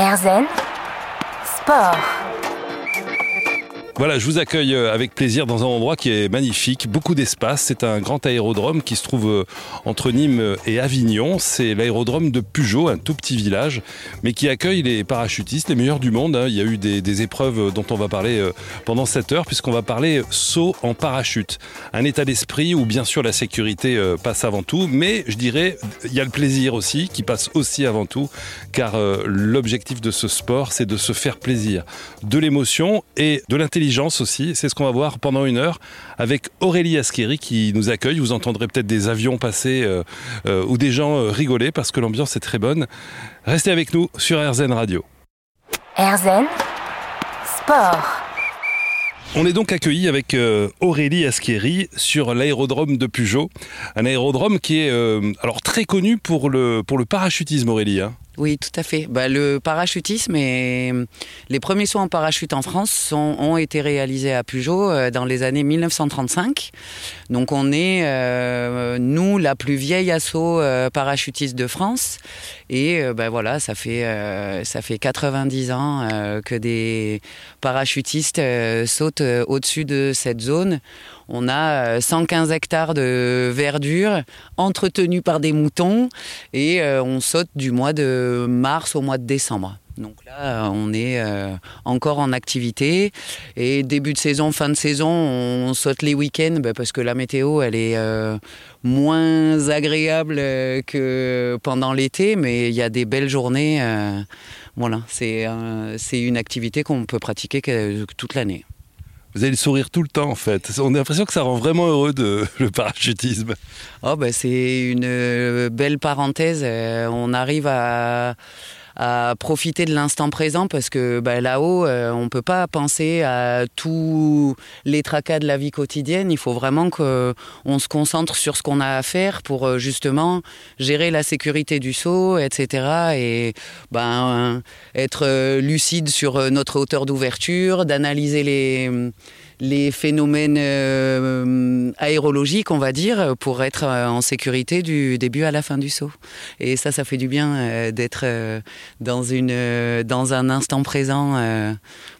Erzen Sport. Voilà, je vous accueille euh, avec plaisir dans un endroit qui est magnifique, beaucoup d'espace. C'est un grand aérodrome qui se trouve euh, entre Nîmes et Avignon. C'est l'aérodrome de Pujot, un tout petit village, mais qui accueille les parachutistes, les meilleurs du monde. hein. Il y a eu des, des épreuves dont on va parler euh, pendant cette heure, puisqu'on va parler saut en parachute. Un état d'esprit où bien sûr la sécurité euh, passe avant tout, mais je dirais il y a le plaisir aussi qui passe aussi avant tout, car euh, l'objectif de ce sport, c'est de se faire plaisir, de l'émotion et de l'intelligence aussi. C'est ce qu'on va voir pendant une heure avec Aurélie Asqueri qui nous accueille. Vous entendrez peut-être des avions passer euh, euh, ou des gens euh, rigoler parce que l'ambiance est très bonne. Restez avec nous sur RZN Radio. Erzen Sport. On est donc accueilli avec Aurélie Asqueri sur l'aérodrome de Pujot, un aérodrome qui est euh, alors très connu pour le pour le parachutisme Aurélie. hein. Oui, tout à fait. Bah, le parachutisme et les premiers sauts en parachute en France ont été réalisés à Pujot euh, dans les années 1935. Donc on est, euh, nous, la plus vieille asso euh, parachutiste de France. Et ben voilà, ça fait, ça fait 90 ans que des parachutistes sautent au-dessus de cette zone. On a euh, 115 hectares de verdure entretenus par des moutons et euh, on saute du mois de mars au mois de décembre. Donc là, euh, on est euh, encore en activité et début de saison, fin de saison, on saute les week-ends bah, parce que la météo, elle est euh, moins agréable euh, que pendant l'été, mais il y a des belles journées. euh, voilà, c'est euh, une activité qu'on peut pratiquer que- toute l'année. Vous avez le sourire tout le temps en fait. On a l'impression que ça rend vraiment heureux de, le parachutisme. Oh, bah, c'est une euh, belle parenthèse. Euh, on arrive à, à profiter de l'instant présent parce que bah, là-haut, euh, on peut pas penser à tous les tracas de la vie quotidienne. Il faut vraiment qu'on se concentre sur ce qu'on a à faire pour euh, justement gérer la sécurité du saut, etc. Et ben, euh, être lucide sur notre hauteur d'ouverture, d'analyser les les phénomènes euh, aérologiques, on va dire, pour être euh, en sécurité du début à la fin du saut. Et ça, ça fait du bien euh, d'être dans, dans un instant présent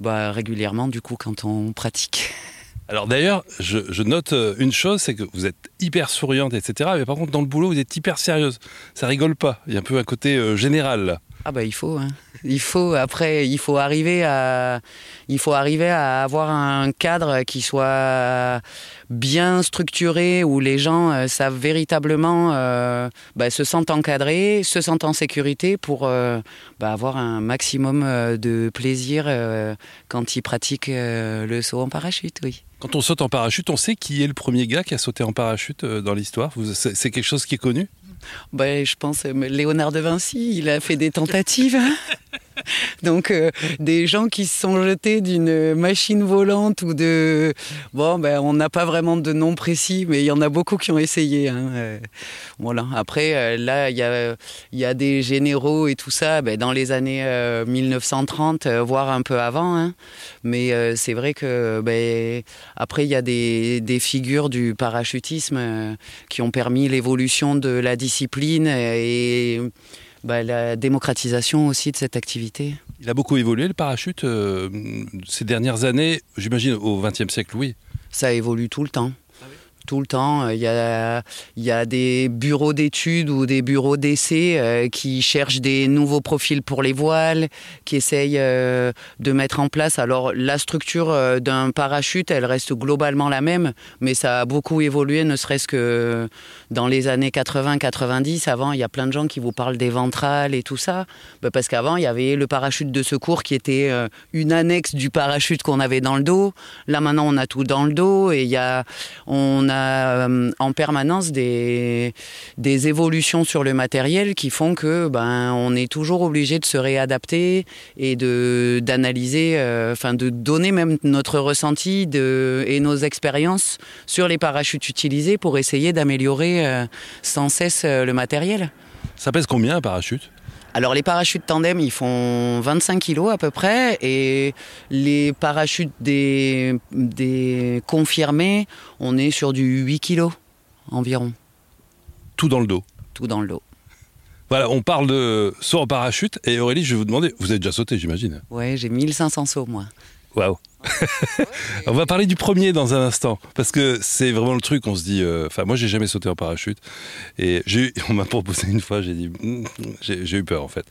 bah, régulièrement, du coup, quand on pratique. Alors d'ailleurs, je, je note une chose, c'est que vous êtes hyper souriante, etc. Mais par contre, dans le boulot, vous êtes hyper sérieuse. Ça rigole pas. Il y a un peu un côté général. Ah bah il faut, hein. il faut après il faut arriver à il faut arriver à avoir un cadre qui soit bien structuré où les gens euh, savent véritablement euh, bah, se sentent encadrés, se sentent en sécurité pour euh, bah, avoir un maximum de plaisir quand ils pratiquent le saut en parachute, oui. Quand on saute en parachute, on sait qui est le premier gars qui a sauté en parachute dans l'histoire. C'est quelque chose qui est connu? Bah, je pense Léonard de Vinci, il a fait des tentatives. Donc euh, des gens qui se sont jetés d'une machine volante ou de bon ben on n'a pas vraiment de nom précis mais il y en a beaucoup qui ont essayé hein, euh, voilà après euh, là il y a y a des généraux et tout ça ben, dans les années euh, 1930 euh, voire un peu avant hein. mais c'est vrai que ben après il y a des, figures du parachutisme qui ont permis l'évolution de la discipline et bah, la démocratisation aussi de cette activité. Il a beaucoup évolué le parachute euh, ces dernières années. J'imagine au XXe siècle, oui. Ça évolue tout le temps. Tout le temps, il y a, il y a des bureaux d'études ou des bureaux d'essais euh, qui cherchent des nouveaux profils pour les voiles, qui essayent euh, de mettre en place. Alors la structure euh, d'un parachute, elle reste globalement la même, mais ça a beaucoup évolué, ne serait-ce que dans les années 80-90. Avant, il y a plein de gens qui vous parlent des ventrales et tout ça, Bah, parce qu'avant, il y avait le parachute de secours qui était euh, une annexe du parachute qu'on avait dans le dos. Là maintenant, on a tout dans le dos et il y a, on a euh, en permanence des, des évolutions sur le matériel qui font que ben on est toujours obligé de se réadapter et de d'analyser, euh, enfin de donner même notre ressenti de, et nos expériences sur les parachutes utilisés pour essayer d'améliorer euh, sans cesse le matériel. Ça pèse combien un parachute? Alors les parachutes tandem, ils font 25 kilos à peu près, et les parachutes des, des confirmés, on est sur du 8 kilos environ, Tout dans le dos. tout dans le dos. Voilà, on parle de saut en parachute. Et Aurélie, je vais vous demander, vous avez déjà sauté, j'imagine Ouais, j'ai 1500 sauts, moi. Waouh On va parler du premier dans un instant, parce que c'est vraiment le truc. On se dit, euh, enfin, moi, j'ai jamais sauté en parachute, et on m'a proposé une fois, j'ai dit, hmm, j'ai, eu peur en fait.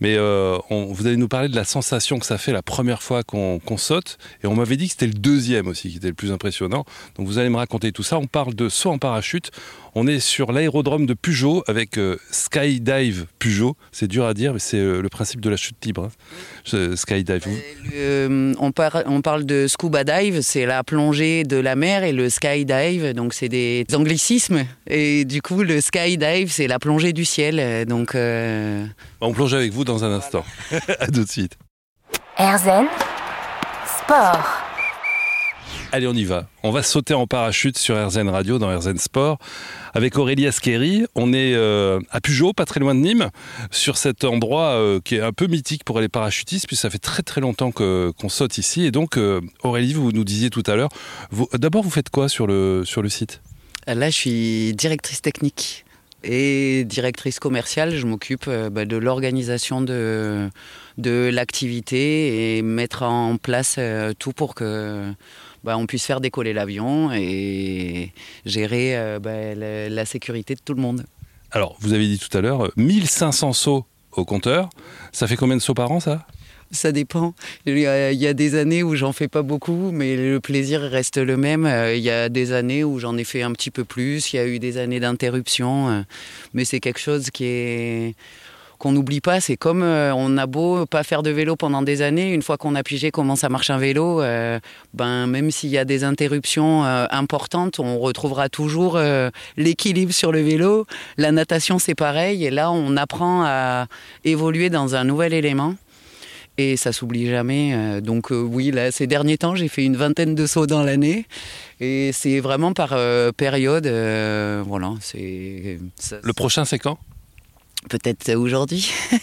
Mais euh, vous allez nous parler de la sensation que ça fait la première fois qu'on, saute, et on m'avait dit que c'était le deuxième aussi qui était le plus impressionnant. Donc vous allez me raconter tout ça. On parle de saut en parachute. On est sur l'aérodrome de Peugeot avec euh, Skydive Peugeot. C'est dur à dire, mais c'est le principe de la chute libre. Hein. Skydive. on, on parle de scuba dive, c'est la plongée de la mer, et le skydive, donc c'est des anglicismes. Et du coup, le skydive, c'est la plongée du ciel. Donc, euh, On plonge avec vous dans un instant. à tout de suite. Erzen Sport. Allez, on y va. On va sauter en parachute sur RZN Radio dans RZN Sport avec Aurélie Asqueri. On est euh, à Pujol, pas très loin de Nîmes, sur cet endroit euh, qui est un peu mythique pour les parachutistes, puis ça fait très très longtemps qu'on saute ici. Et donc, euh, Aurélie, vous nous disiez tout à l'heure, d'abord, vous faites quoi sur le, sur le site? Là, je suis directrice technique et directrice commerciale. Je m'occupe bah, de l'organisation de, de l'activité et mettre en place tout pour que bah, on puisse faire décoller l'avion et gérer euh, bah, la, sécurité de tout le monde. Alors, vous avez dit tout à l'heure, 1500 sauts au compteur. Ça fait combien de sauts par an, ça? Ça dépend. Il y, a, des années où j'en fais pas beaucoup, mais le plaisir reste le même. Euh, il y a des années où j'en ai fait un petit peu plus. Il y a eu des années d'interruption, euh, mais c'est quelque chose qui est qu'on n'oublie pas. C'est comme euh, on a beau pas faire de vélo pendant des années, une fois qu'on a pigé comment ça marche un vélo, euh, ben même s'il y a des interruptions euh, importantes, on retrouvera toujours l'équilibre sur le vélo. La natation c'est pareil, et là on apprend à évoluer dans un nouvel élément. Et ça s'oublie jamais. donc oui, là, ces derniers temps, j'ai fait une vingtaine de sauts dans l'année. Et c'est vraiment par période. voilà, c'est. Le prochain, c'est quand? Peut-être aujourd'hui.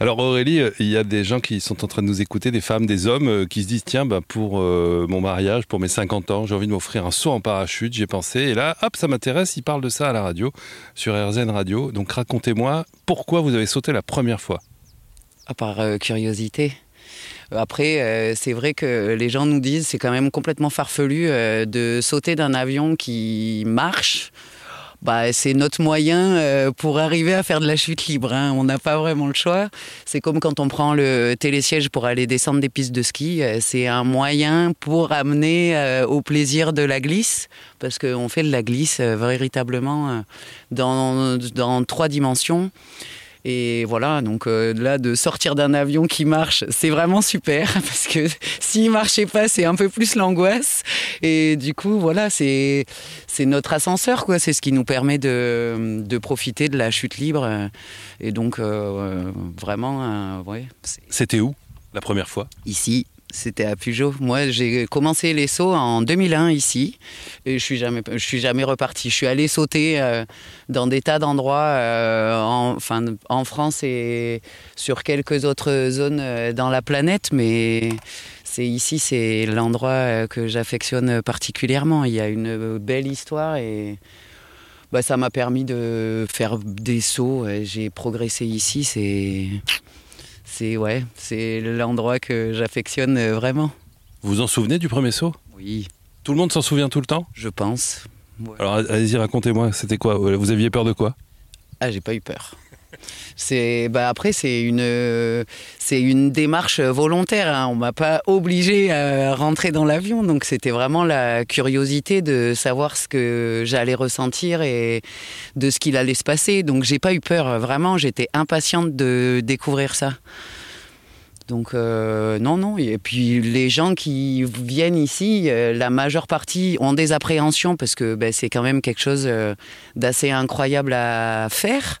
Alors Aurélie, il y a des gens qui sont en train de nous écouter, des femmes, des hommes, euh, qui se disent tiens, bah, pour euh, mon mariage, pour mes 50 ans, j'ai envie de m'offrir un saut en parachute, j'ai pensé, et là, hop, ça m'intéresse, ils parlent de ça à la radio, sur RZN Radio. Donc racontez-moi, pourquoi vous avez sauté la première fois À part euh, curiosité. Après, c'est vrai que les gens nous disent c'est quand même complètement farfelu de sauter d'un avion qui marche bah, c'est notre moyen euh, pour arriver à faire de la chute libre. Hein. On n'a pas vraiment le choix. C'est comme quand on prend le télésiège pour aller descendre des pistes de ski. Euh, c'est un moyen pour amener euh, au plaisir de la glisse, parce qu'on fait de la glisse véritablement dans, dans trois dimensions. Et voilà, donc euh, là, de sortir d'un avion qui marche, c'est vraiment super, parce que s'il marchait pas, c'est un peu plus l'angoisse. Et du coup, voilà, c'est notre ascenseur, quoi. C'est ce qui nous permet de, de, profiter de la chute libre. Et donc, euh, vraiment, ouais. C'était où la première fois? Ici, c'était à Peugeot. Moi, j'ai commencé les sauts en 2001 ici et je suis jamais, je suis jamais reparti. Je suis allé sauter euh, dans des tas d'endroits, euh, en, enfin, en France et sur quelques autres zones euh, dans la planète, mais c'est ici, c'est l'endroit que j'affectionne particulièrement. Il y a une belle histoire et bah, ça m'a permis de faire des sauts. J'ai progressé ici. C'est c'est ouais, c'est l'endroit que j'affectionne euh, vraiment. Vous vous en souvenez du premier saut? Oui. Tout le monde s'en souvient tout le temps? Je pense. Alors allez-y, racontez-moi, c'était quoi? Vous aviez peur de quoi? Ah, j'ai pas eu peur. C'est bah après c'est une c'est une démarche volontaire. Hein. On m'a pas obligé à rentrer dans l'avion, donc c'était vraiment la curiosité de savoir ce que j'allais ressentir et de ce qu'il allait se passer. Donc j'ai pas eu peur. Vraiment, j'étais impatiente de découvrir ça. Donc euh, non, non. Et puis les gens qui viennent ici, euh, la majeure partie ont des appréhensions parce que ben, c'est quand même quelque chose euh, d'assez incroyable à faire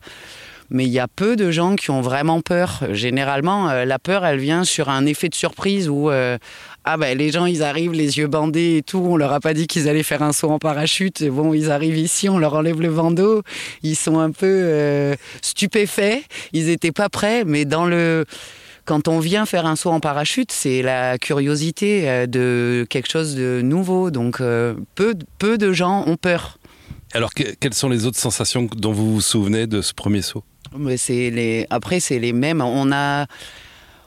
mais il y a peu de gens qui ont vraiment peur. Généralement, euh, la peur, elle vient sur un effet de surprise où euh, ah ben les gens ils arrivent les yeux bandés et tout, on leur a pas dit qu'ils allaient faire un saut en parachute. Bon, ils arrivent ici, on leur enlève le bandeau, ils sont un peu euh, stupéfaits, ils étaient pas prêts, mais dans le quand on vient faire un saut en parachute, c'est la curiosité de quelque chose de nouveau. Donc peu, peu de gens ont peur. Alors, quelles sont les autres sensations dont vous vous souvenez de ce premier saut? Mais c'est les... Après, c'est les mêmes. On a...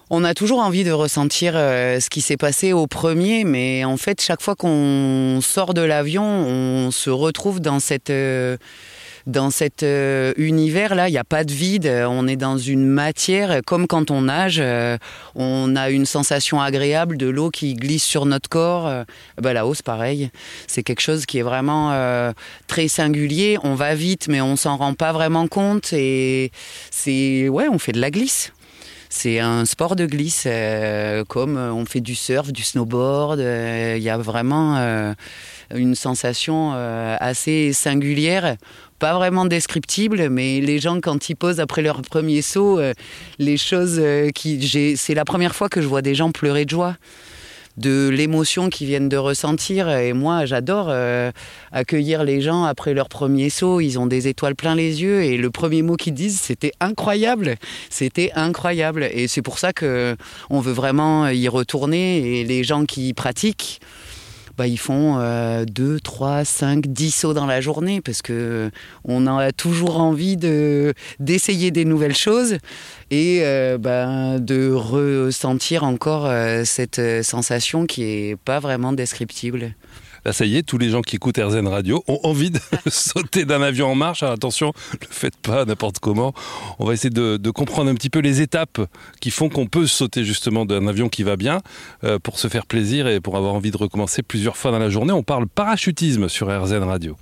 On a toujours envie de ressentir euh, ce qui s'est passé au premier, mais en fait, chaque fois qu'on sort de l'avion, on se retrouve dans cette... Euh, dans cet euh, univers-là, il n'y a pas de vide, on est dans une matière, comme quand on nage, euh, on a une sensation agréable de l'eau qui glisse sur notre corps. Euh, bah, la hausse, pareil, c'est quelque chose qui est vraiment très singulier. On va vite, mais on s'en rend pas vraiment compte, et c'est, ouais, on fait de la glisse. C'est un sport de glisse, comme on fait du surf, du snowboard. Il y a vraiment une sensation assez singulière pas vraiment descriptible, mais les gens, quand ils posent après leur premier saut, euh, les choses euh, qui. C'est la première fois que je vois des gens pleurer de joie de l'émotion qu'ils viennent de ressentir. Et moi, j'adore euh, accueillir les gens après leur premier saut. Ils ont des étoiles plein les yeux et le premier mot qu'ils disent, c'était incroyable. C'était incroyable. Et c'est pour ça que on veut vraiment y retourner. Et les gens qui pratiquent, bah, ils font 2, 3, 5, 10 sauts dans la journée parce que on a toujours envie de, d'essayer des nouvelles choses et euh, bah, de ressentir encore euh, cette sensation qui est pas vraiment descriptible. Là, ça y est, tous les gens qui écoutent RZN Radio ont envie de sauter d'un avion en marche. Alors attention, ne le faites pas n'importe comment. On va essayer de, comprendre un petit peu les étapes qui font qu'on peut sauter justement d'un avion qui va bien euh, pour se faire plaisir et pour avoir envie de recommencer plusieurs fois dans la journée. On parle parachutisme sur RZN Radio.